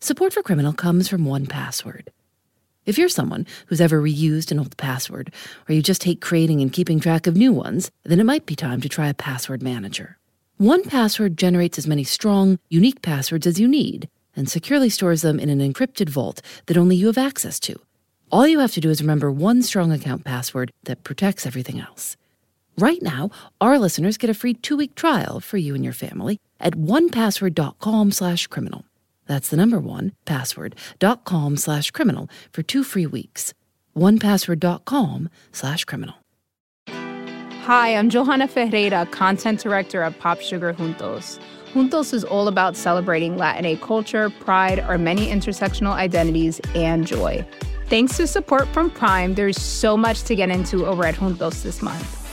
Support for Criminal comes from 1Password. If you're someone who's ever reused an old password, or you just hate creating and keeping track of new ones, then it might be time to try a password manager. 1Password generates as many strong, unique passwords as you need and securely stores them in an encrypted vault that only you have access to. All you have to do is remember one strong account password that protects everything else. Right now, our listeners get a free two-week trial for you and your family at onepassword.com slash criminal. That's the number one, password.com slash criminal for two free weeks. onepassword.com slash criminal. Hi, I'm Johanna Ferreira, content director at Pop Sugar Juntos. Juntos is all about celebrating Latin culture, pride, our many intersectional identities, and joy. Thanks to support from Prime, there's so much to get into over at Juntos this month.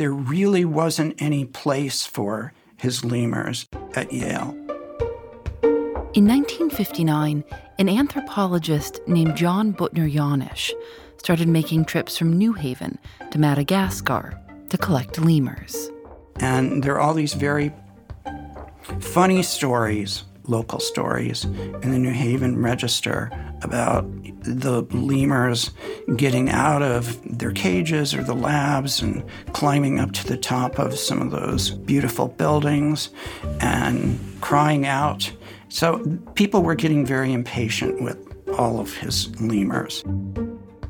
There really wasn't any place for his lemurs at Yale. In 1959, an anthropologist named John Buettner-Janusch started making trips from New Haven to Madagascar to collect lemurs. And there are all these very funny stories, local stories, in the New Haven Register about the lemurs getting out of their cages or the labs and climbing up to the top of some of those beautiful buildings and crying out. So people were getting very impatient with all of his lemurs.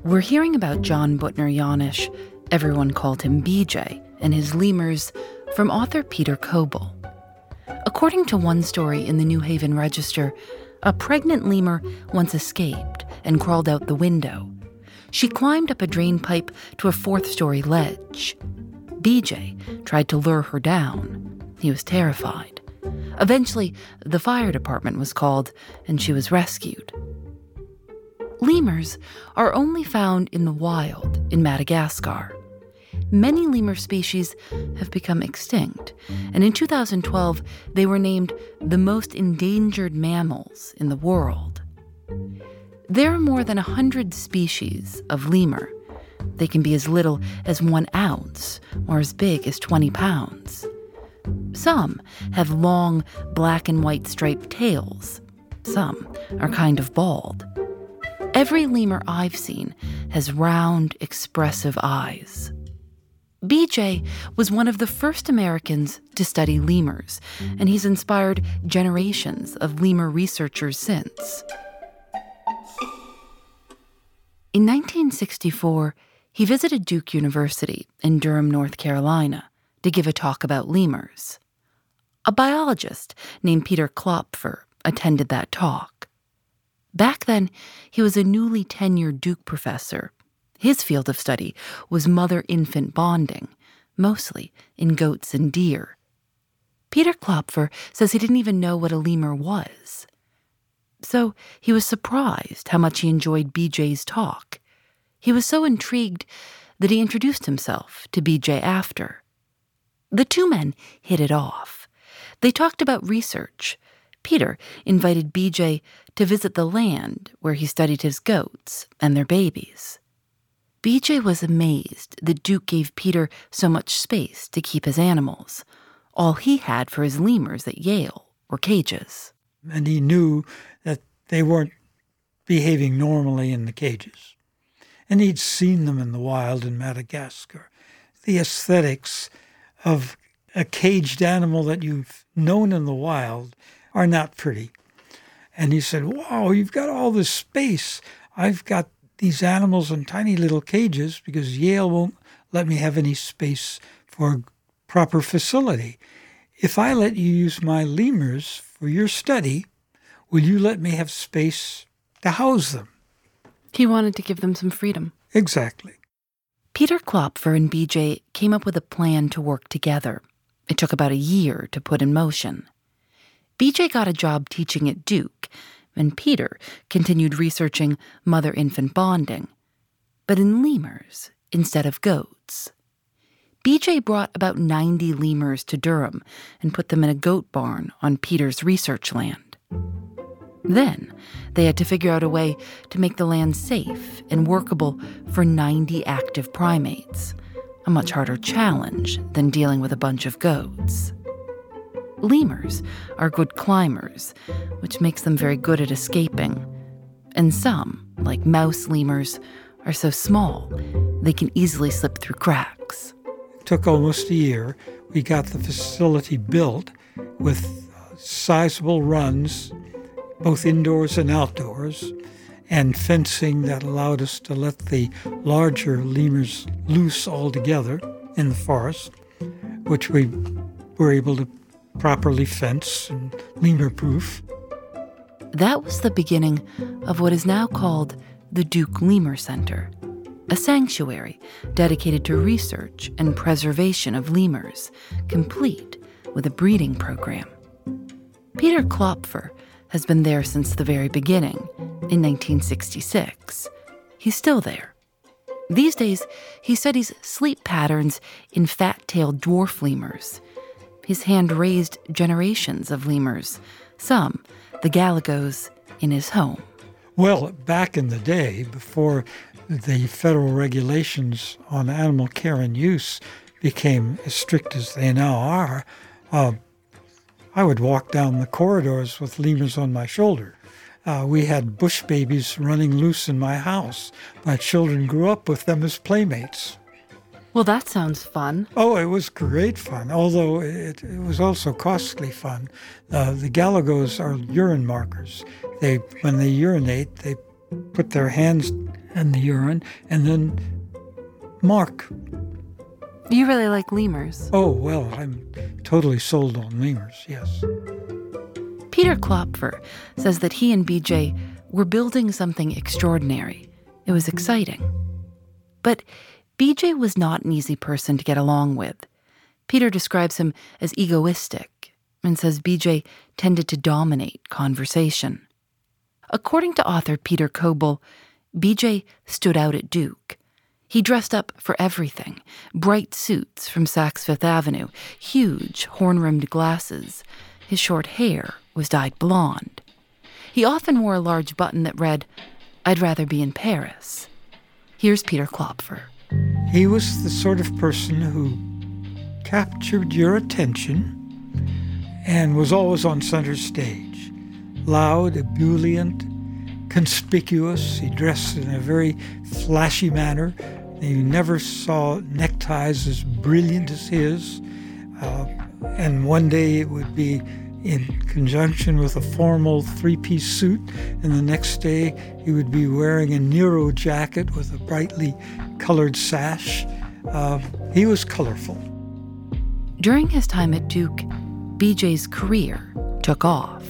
We're hearing about John Buettner-Janusch, everyone called him BJ, and his lemurs from author Peter Kobel. According to one story in the New Haven Register, a pregnant lemur once escaped and crawled out the window. She climbed up a drain pipe to a fourth story ledge. BJ tried to lure her down. He was terrified. Eventually, the fire department was called and she was rescued. Lemurs are only found in the wild in Madagascar many lemur species have become extinct, and in 2012, they were named the most endangered mammals in the world. There are more than 100 species of lemur. They can be as little as one ounce or as big as 20 pounds. Some have long black and white striped tails. Some are kind of bald. Every lemur I've seen has round, expressive eyes. BJ was one of the first Americans to study lemurs, and he's inspired generations of lemur researchers since. In 1964, he visited Duke University in Durham, North Carolina, to give a talk about lemurs. A biologist named Peter Klopfer attended that talk. Back then, he was a newly tenured Duke professor his field of study was mother infant bonding, mostly in goats and deer. Peter Klopfer says he didn't even know what a lemur was. So he was surprised how much he enjoyed BJ's talk. He was so intrigued that he introduced himself to BJ after. The two men hit it off. They talked about research. Peter invited BJ to visit the land where he studied his goats and their babies. BJ was amazed the Duke gave Peter so much space to keep his animals. All he had for his lemurs at Yale were cages. And he knew that they weren't behaving normally in the cages. And he'd seen them in the wild in Madagascar. The aesthetics of a caged animal that you've known in the wild are not pretty. And he said, Wow, you've got all this space. I've got these animals in tiny little cages because Yale won't let me have any space for proper facility. If I let you use my lemurs for your study, will you let me have space to house them? He wanted to give them some freedom. Exactly. Peter Klopfer and BJ came up with a plan to work together. It took about a year to put in motion. BJ got a job teaching at Duke, and Peter continued researching mother infant bonding, but in lemurs instead of goats. BJ brought about 90 lemurs to Durham and put them in a goat barn on Peter's research land. Then they had to figure out a way to make the land safe and workable for 90 active primates, a much harder challenge than dealing with a bunch of goats. Lemurs are good climbers, which makes them very good at escaping. And some, like mouse lemurs, are so small they can easily slip through cracks. It took almost a year. We got the facility built with sizable runs, both indoors and outdoors, and fencing that allowed us to let the larger lemurs loose altogether in the forest, which we were able to properly fenced and lemur proof. That was the beginning of what is now called the Duke Lemur Center, a sanctuary dedicated to research and preservation of lemurs, complete with a breeding program. Peter Klopfer has been there since the very beginning, in 1966. He's still there. These days, he studies sleep patterns in fat tailed dwarf lemurs his hand raised generations of lemurs, some, the Galagos, in his home. Well, back in the day, before the federal regulations on animal care and use became as strict as they now are, uh, I would walk down the corridors with lemurs on my shoulder. Uh, we had bush babies running loose in my house. My children grew up with them as playmates. Well, that sounds fun. Oh, it was great fun, although it, it was also costly fun. Uh, the Galagos are urine markers. They, when they urinate, they put their hands in the urine and then mark. You really like lemurs? Oh, well, I'm totally sold on lemurs, yes. Peter Klopfer says that he and BJ were building something extraordinary. It was exciting. But BJ was not an easy person to get along with. Peter describes him as egoistic and says BJ tended to dominate conversation. According to author Peter Kobel, BJ stood out at Duke. He dressed up for everything bright suits from Saks Fifth Avenue, huge horn rimmed glasses. His short hair was dyed blonde. He often wore a large button that read, I'd rather be in Paris. Here's Peter Klopfer. He was the sort of person who captured your attention and was always on center stage. Loud, ebullient, conspicuous. He dressed in a very flashy manner. You never saw neckties as brilliant as his. Uh, and one day it would be in conjunction with a formal three piece suit, and the next day he would be wearing a Nero jacket with a brightly colored sash. Uh, he was colorful. During his time at Duke, BJ's career took off.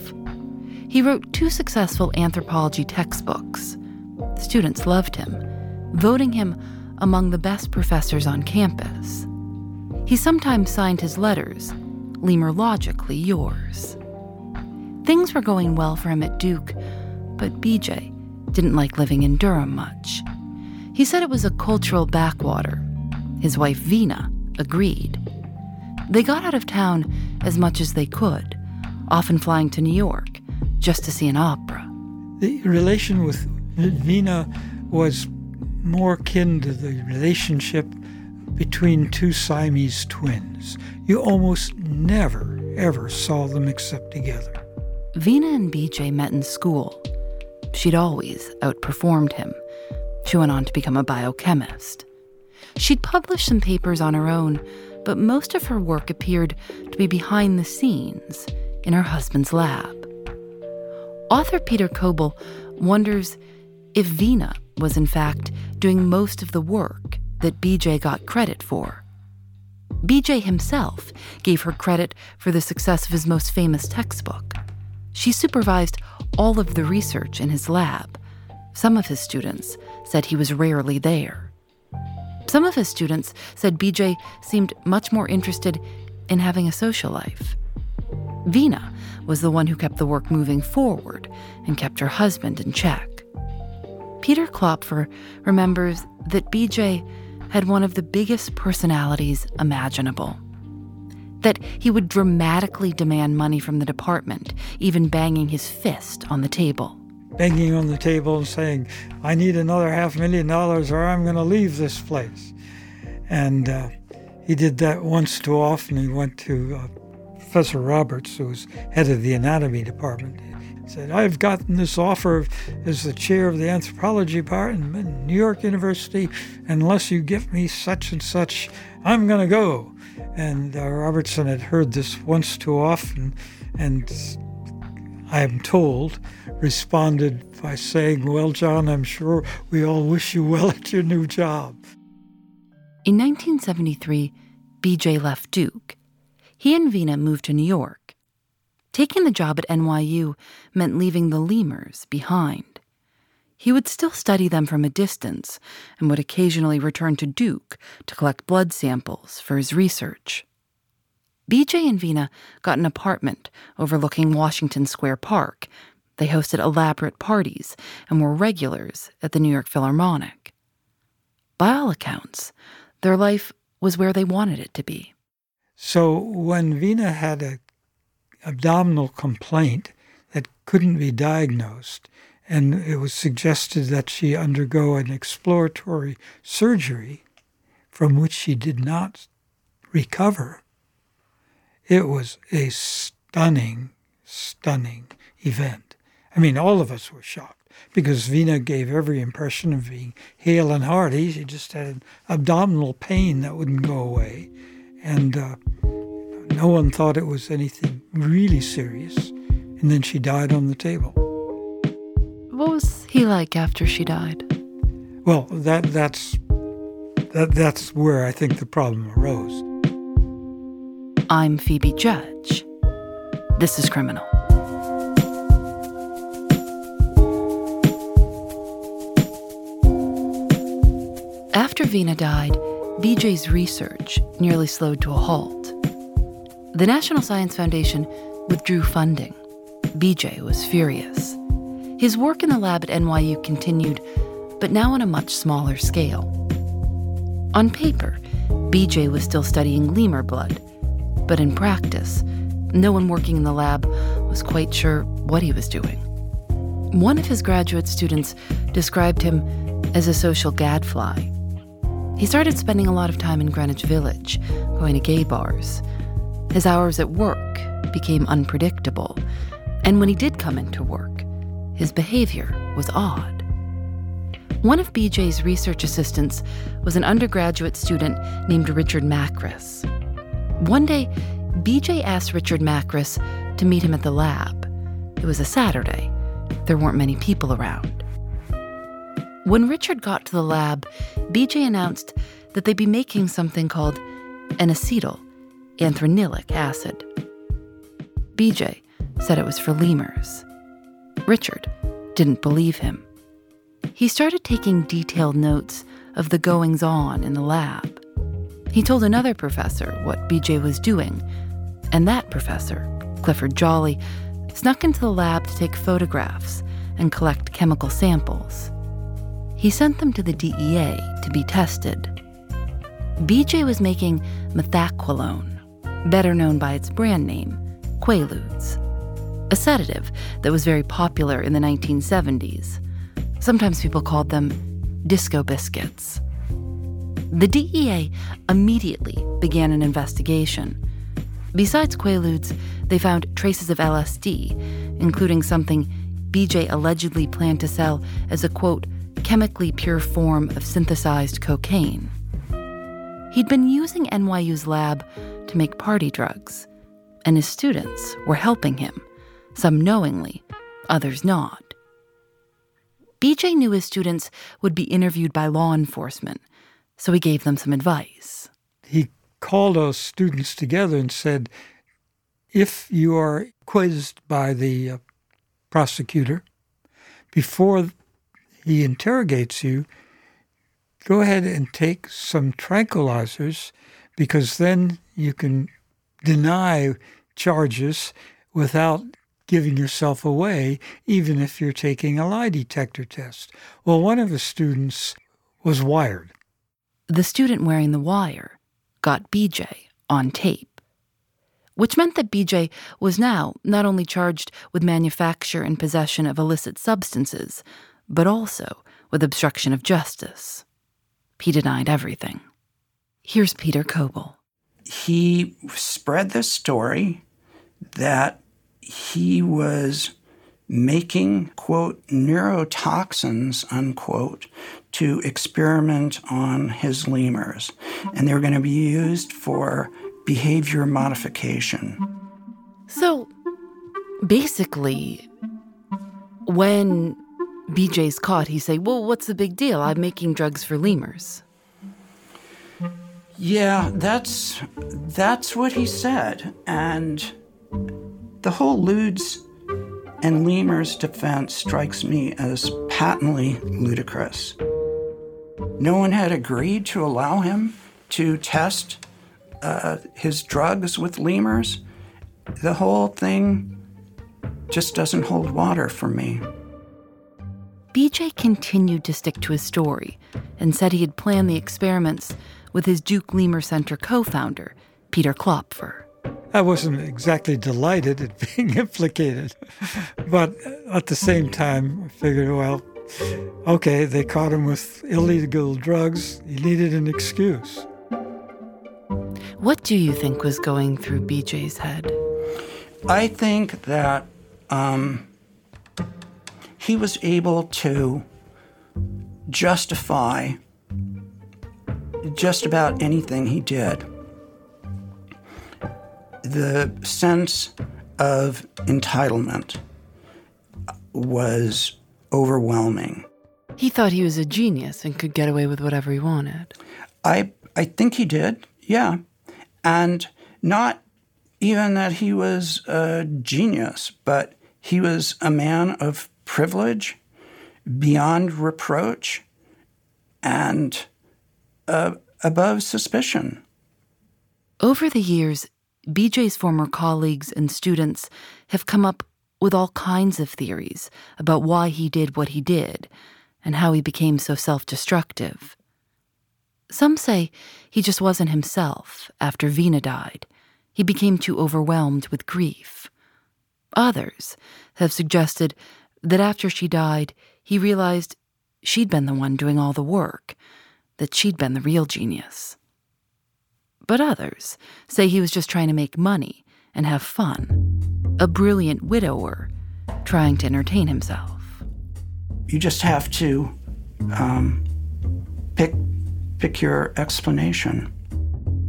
He wrote two successful anthropology textbooks. Students loved him, voting him among the best professors on campus. He sometimes signed his letters lemurologically yours. Things were going well for him at Duke, but BJ didn't like living in Durham much. He said it was a cultural backwater. His wife, Vina, agreed. They got out of town as much as they could, often flying to New York just to see an opera. The relation with Vina was more akin to the relationship between two Siamese twins. You almost never, ever saw them except together. Vina and BJ met in school. She'd always outperformed him. She went on to become a biochemist. She'd published some papers on her own, but most of her work appeared to be behind the scenes in her husband's lab. Author Peter Kobel wonders if Vina was, in fact, doing most of the work that BJ got credit for. BJ himself gave her credit for the success of his most famous textbook. She supervised all of the research in his lab. Some of his students said he was rarely there. Some of his students said BJ seemed much more interested in having a social life. Vina was the one who kept the work moving forward and kept her husband in check. Peter Klopfer remembers that BJ had one of the biggest personalities imaginable. That he would dramatically demand money from the department, even banging his fist on the table. Banging on the table and saying, I need another half million dollars or I'm going to leave this place. And uh, he did that once too often. He went to uh, Professor Roberts, who was head of the anatomy department. Said, I've gotten this offer as the chair of the anthropology department in New York University. Unless you give me such and such, I'm going to go. And uh, Robertson had heard this once too often, and I am told, responded by saying, Well, John, I'm sure we all wish you well at your new job. In 1973, BJ left Duke. He and Vina moved to New York. Taking the job at NYU meant leaving the lemurs behind. He would still study them from a distance and would occasionally return to Duke to collect blood samples for his research. BJ and Vina got an apartment overlooking Washington Square Park. They hosted elaborate parties and were regulars at the New York Philharmonic. By all accounts, their life was where they wanted it to be. So when Vina had a abdominal complaint that couldn't be diagnosed, and it was suggested that she undergo an exploratory surgery from which she did not recover, it was a stunning, stunning event. I mean, all of us were shocked because Vina gave every impression of being hale and hearty. She just had an abdominal pain that wouldn't go away. And uh, no one thought it was anything really serious. And then she died on the table. What was he like after she died? Well, that that's that that's where I think the problem arose. I'm Phoebe Judge. This is Criminal. After Vina died, BJ's research nearly slowed to a halt. The National Science Foundation withdrew funding. BJ was furious. His work in the lab at NYU continued, but now on a much smaller scale. On paper, BJ was still studying lemur blood, but in practice, no one working in the lab was quite sure what he was doing. One of his graduate students described him as a social gadfly he started spending a lot of time in Greenwich Village, going to gay bars. His hours at work became unpredictable, and when he did come into work, his behavior was odd. One of BJ's research assistants was an undergraduate student named Richard Macris. One day, BJ asked Richard Macris to meet him at the lab. It was a Saturday. There weren't many people around. When Richard got to the lab, BJ announced that they'd be making something called an acetyl anthranilic acid. BJ said it was for lemurs. Richard didn't believe him. He started taking detailed notes of the goings on in the lab. He told another professor what BJ was doing, and that professor, Clifford Jolly, snuck into the lab to take photographs and collect chemical samples. He sent them to the DEA to be tested. BJ was making methaqualone, better known by its brand name, Quaaludes, a sedative that was very popular in the 1970s. Sometimes people called them disco biscuits. The DEA immediately began an investigation. Besides Quaaludes, they found traces of LSD, including something BJ allegedly planned to sell as a quote, chemically pure form of synthesized cocaine. He'd been using NYU's lab to make party drugs, and his students were helping him, some knowingly, others not. BJ knew his students would be interviewed by law enforcement, so he gave them some advice. He called those students together and said, If you are quizzed by the uh, prosecutor, before he interrogates you, go ahead and take some tranquilizers because then you can deny charges without giving yourself away, even if you're taking a lie detector test. Well, one of the students was wired. The student wearing the wire got BJ on tape, which meant that BJ was now not only charged with manufacture and possession of illicit substances, but also with obstruction of justice. He denied everything. Here's Peter Kobel. He spread the story that he was making, quote, neurotoxins, unquote, to experiment on his lemurs. And they were going to be used for behavior modification. So basically, when BJ's caught, he say, "Well, what's the big deal? I'm making drugs for lemurs." Yeah, that's that's what he said, and the whole Ludes and lemurs defense strikes me as patently ludicrous. No one had agreed to allow him to test uh, his drugs with lemurs. The whole thing just doesn't hold water for me. BJ continued to stick to his story and said he had planned the experiments with his Duke Lemur Center co founder, Peter Klopfer. I wasn't exactly delighted at being implicated, but at the same time, I figured, well, okay, they caught him with illegal drugs. He needed an excuse. What do you think was going through BJ's head? I think that um, he was able to justify just about anything he did. The sense of entitlement was overwhelming. He thought he was a genius and could get away with whatever he wanted. I I think he did, yeah. And not even that he was a genius, but he was a man of privilege beyond reproach and uh, above suspicion. Over the years, BJ's former colleagues and students have come up with all kinds of theories about why he did what he did and how he became so self destructive. Some say he just wasn't himself after Vina died. He became too overwhelmed with grief. Others have suggested that after she died, he realized she'd been the one doing all the work that she'd been the real genius. But others say he was just trying to make money and have fun, a brilliant widower trying to entertain himself. You just have to um, pick pick your explanation.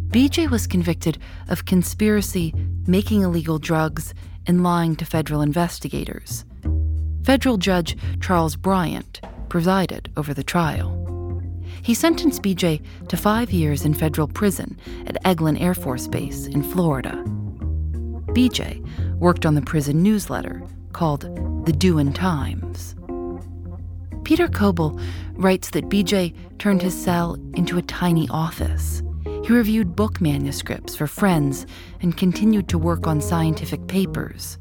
BJ was convicted of conspiracy, making illegal drugs, and lying to federal investigators. Federal Judge Charles Bryant presided over the trial. He sentenced BJ to five years in federal prison at Eglin Air Force Base in Florida. BJ worked on the prison newsletter called The Doin' Times. Peter Kobel writes that BJ turned his cell into a tiny office. He reviewed book manuscripts for friends and continued to work on scientific papers.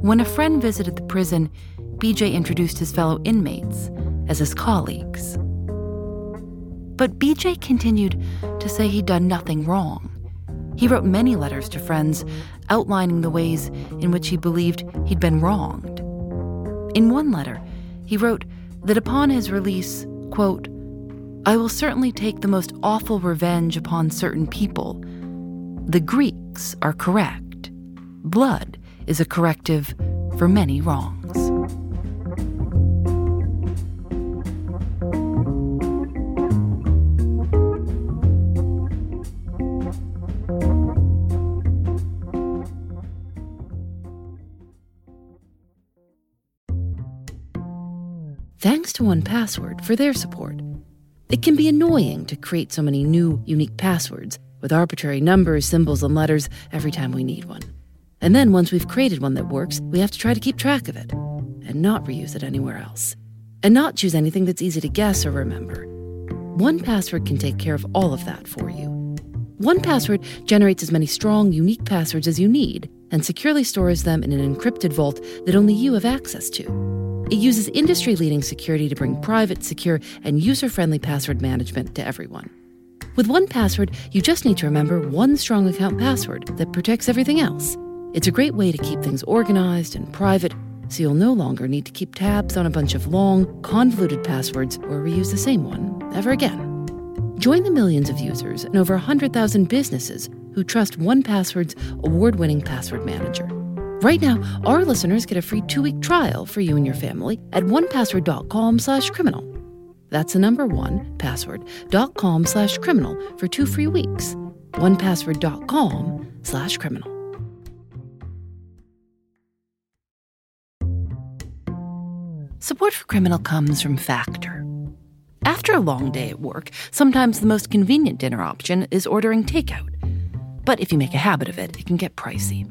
When a friend visited the prison, BJ introduced his fellow inmates as his colleagues. But BJ continued to say he'd done nothing wrong. He wrote many letters to friends outlining the ways in which he believed he'd been wronged. In one letter, he wrote that upon his release, quote, I will certainly take the most awful revenge upon certain people. The Greeks are correct. Blood is a corrective for many wrongs. To 1Password for their support. It can be annoying to create so many new, unique passwords with arbitrary numbers, symbols, and letters every time we need one. And then once we've created one that works, we have to try to keep track of it and not reuse it anywhere else. And not choose anything that's easy to guess or remember. 1Password can take care of all of that for you. 1Password generates as many strong, unique passwords as you need and securely stores them in an encrypted vault that only you have access to. It uses industry leading security to bring private, secure, and user friendly password management to everyone. With 1Password, you just need to remember one strong account password that protects everything else. It's a great way to keep things organized and private, so you'll no longer need to keep tabs on a bunch of long, convoluted passwords or reuse the same one ever again. Join the millions of users and over 100,000 businesses who trust 1Password's award winning password manager. Right now, our listeners get a free two week trial for you and your family at onepassword.com slash criminal. That's the number one, password.com slash criminal for two free weeks. Onepassword.com slash criminal. Support for Criminal comes from Factor. After a long day at work, sometimes the most convenient dinner option is ordering takeout. But if you make a habit of it, it can get pricey.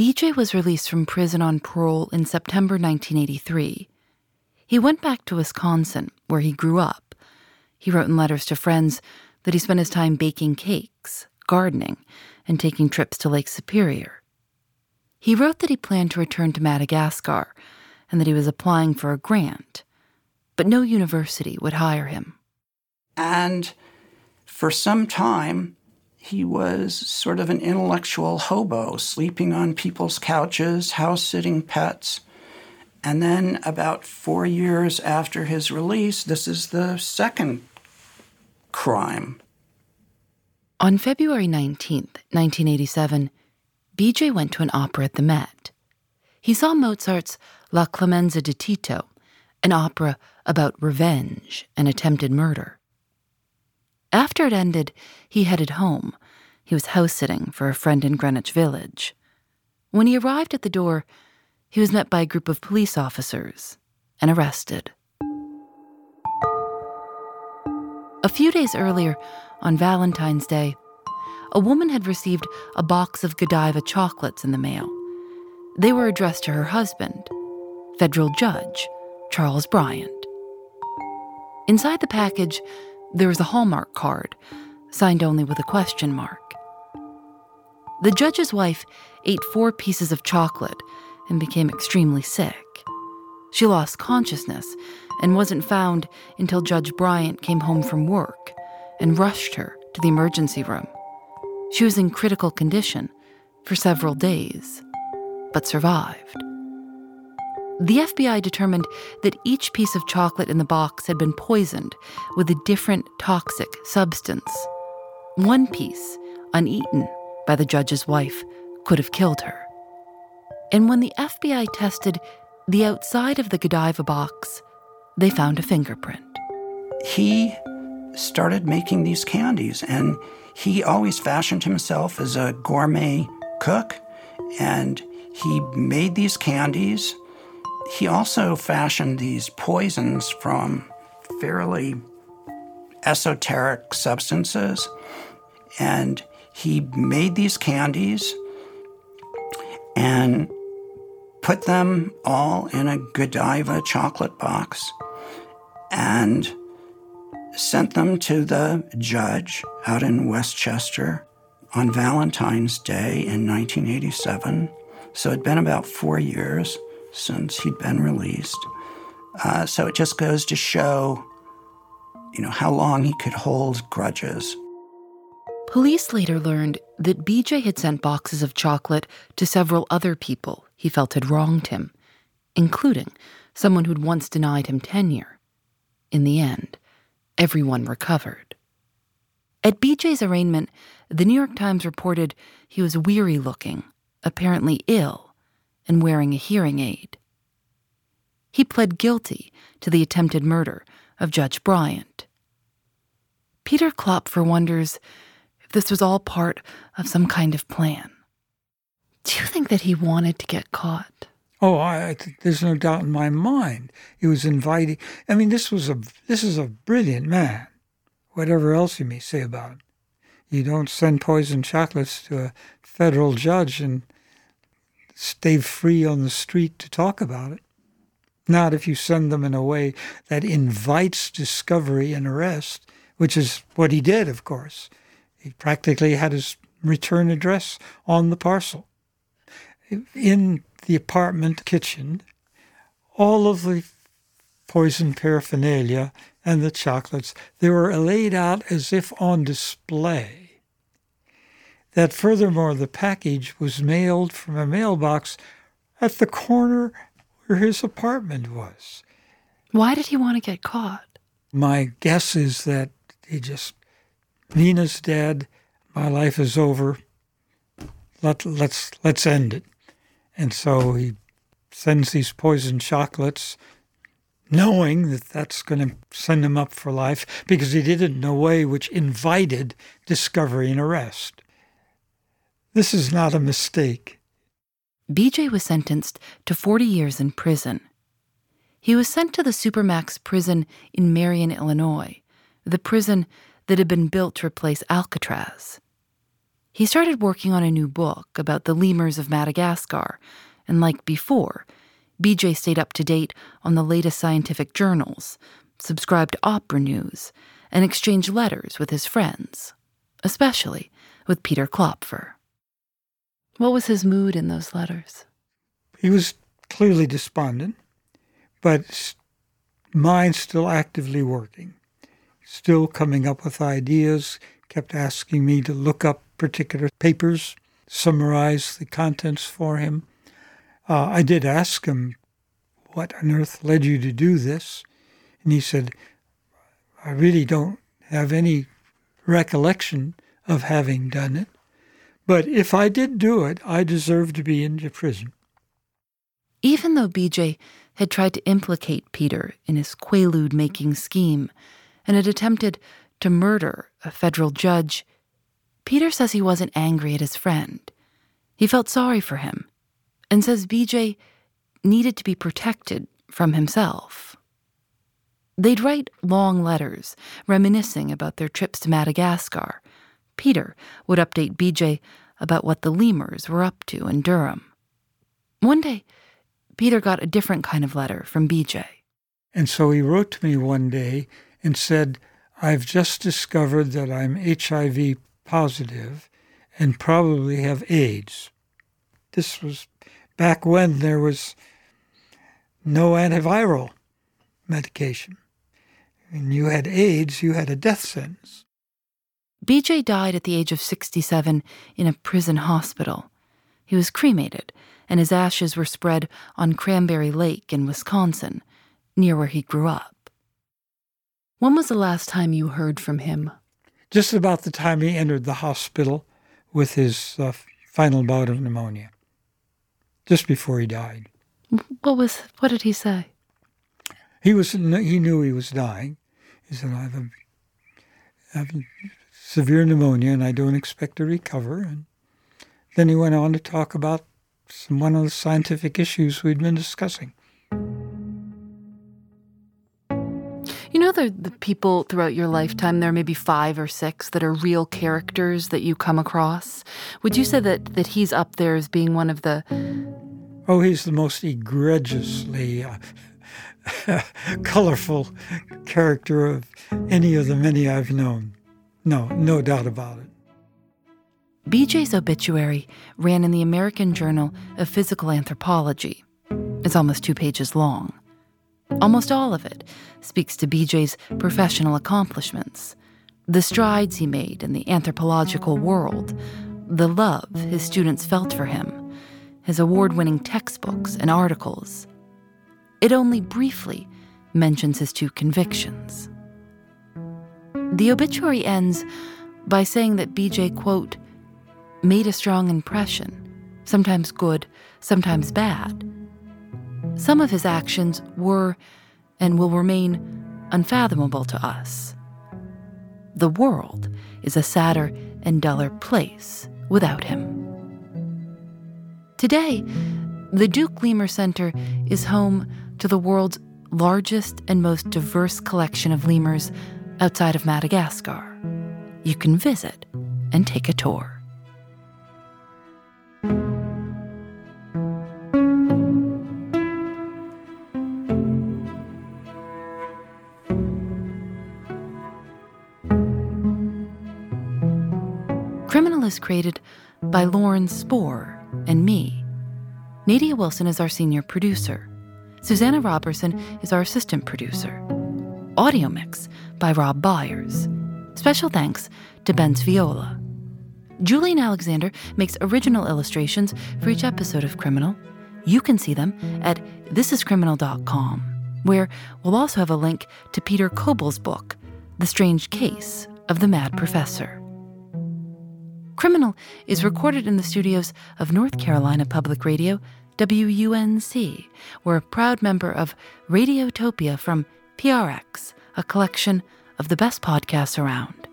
BJ was released from prison on parole in September 1983. He went back to Wisconsin, where he grew up. He wrote in letters to friends that he spent his time baking cakes, gardening, and taking trips to Lake Superior. He wrote that he planned to return to Madagascar and that he was applying for a grant, but no university would hire him. And for some time, he was sort of an intellectual hobo, sleeping on people's couches, house sitting pets. And then, about four years after his release, this is the second crime. On February 19th, 1987, BJ went to an opera at the Met. He saw Mozart's La Clemenza di Tito, an opera about revenge and attempted murder. After it ended, he headed home. He was house sitting for a friend in Greenwich Village. When he arrived at the door, he was met by a group of police officers and arrested. A few days earlier, on Valentine's Day, a woman had received a box of Godiva chocolates in the mail. They were addressed to her husband, federal judge Charles Bryant. Inside the package, there was a Hallmark card, signed only with a question mark. The judge's wife ate four pieces of chocolate and became extremely sick. She lost consciousness and wasn't found until Judge Bryant came home from work and rushed her to the emergency room. She was in critical condition for several days, but survived. The FBI determined that each piece of chocolate in the box had been poisoned with a different toxic substance. One piece, uneaten by the judge's wife, could have killed her. And when the FBI tested the outside of the Godiva box, they found a fingerprint. He started making these candies, and he always fashioned himself as a gourmet cook, and he made these candies he also fashioned these poisons from fairly esoteric substances. And he made these candies and put them all in a Godiva chocolate box and sent them to the judge out in Westchester on Valentine's Day in 1987. So it'd been about four years since he'd been released. Uh, so it just goes to show, you know, how long he could hold grudges. Police later learned that BJ had sent boxes of chocolate to several other people he felt had wronged him, including someone who'd once denied him tenure. In the end, everyone recovered. At BJ's arraignment, the New York Times reported he was weary looking, apparently ill, and wearing a hearing aid. He pled guilty to the attempted murder of Judge Bryant. Peter Klopfer wonders if this was all part of some kind of plan. Do you think that he wanted to get caught? Oh, I, I, there's no doubt in my mind. He was inviting. I mean, this was a this is a brilliant man. Whatever else you may say about him, you don't send poison chocolates to a federal judge and stay free on the street to talk about it. Not if you send them in a way that invites discovery and arrest, which is what he did, of course. He practically had his return address on the parcel. In the apartment kitchen, all of the poison paraphernalia and the chocolates, they were laid out as if on display. That furthermore, the package was mailed from a mailbox at the corner where his apartment was. Why did he want to get caught? My guess is that he just, Nina's dead, my life is over. Let, let's let's end it. And so he sends these poison chocolates, knowing that that's going to send him up for life because he did it in a way which invited discovery and arrest. This is not a mistake. BJ was sentenced to 40 years in prison. He was sent to the Supermax prison in Marion, Illinois, the prison that had been built to replace Alcatraz. He started working on a new book about the lemurs of Madagascar, and like before, BJ stayed up to date on the latest scientific journals, subscribed to opera news, and exchanged letters with his friends, especially with Peter Klopfer. What was his mood in those letters? He was clearly despondent, but mind still actively working, still coming up with ideas, kept asking me to look up particular papers, summarize the contents for him. Uh, I did ask him, What on earth led you to do this? And he said, I really don't have any recollection of having done it. But if I did do it, I deserve to be in prison. Even though BJ had tried to implicate Peter in his quaalude making scheme and had attempted to murder a federal judge, Peter says he wasn't angry at his friend. He felt sorry for him and says BJ needed to be protected from himself. They'd write long letters reminiscing about their trips to Madagascar Peter would update BJ about what the lemurs were up to in Durham. One day, Peter got a different kind of letter from BJ. And so he wrote to me one day and said, I've just discovered that I'm HIV positive and probably have AIDS. This was back when there was no antiviral medication. When you had AIDS, you had a death sentence. BJ died at the age of 67 in a prison hospital. He was cremated, and his ashes were spread on Cranberry Lake in Wisconsin, near where he grew up. When was the last time you heard from him? Just about the time he entered the hospital with his uh, final bout of pneumonia. Just before he died. What was? What did he say? He was. He knew he was dying. He said, "I have a, I have a severe pneumonia and I don't expect to recover. And then he went on to talk about some, one of the scientific issues we'd been discussing. You know, the, the people throughout your lifetime, there may be five or six that are real characters that you come across. Would you say that, that he's up there as being one of the. Oh, he's the most egregiously uh, colorful character of any of the many I've known. No, no doubt about it. BJ's obituary ran in the American Journal of Physical Anthropology. It's almost two pages long. Almost all of it speaks to BJ's professional accomplishments the strides he made in the anthropological world, the love his students felt for him, his award winning textbooks and articles. It only briefly mentions his two convictions. The obituary ends by saying that BJ, quote, made a strong impression, sometimes good, sometimes bad. Some of his actions were and will remain unfathomable to us. The world is a sadder and duller place without him. Today, the Duke Lemur Center is home to the world's largest and most diverse collection of lemurs outside of Madagascar. You can visit and take a tour. Criminal is created by Lauren Spohr and me. Nadia Wilson is our senior producer. Susanna Robertson is our assistant producer. Audio mix by Rob Byers. Special thanks to Ben Viola. Julienne Alexander makes original illustrations for each episode of Criminal. You can see them at thisiscriminal.com, where we'll also have a link to Peter Kobel's book, The Strange Case of the Mad Professor. Criminal is recorded in the studios of North Carolina Public Radio, WUNC. We're a proud member of Radiotopia from PRX, a collection of the best podcasts around.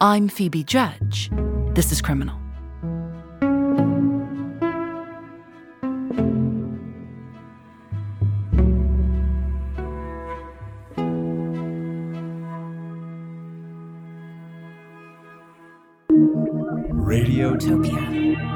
I'm Phoebe Judge. This is Criminal. Radiotopia.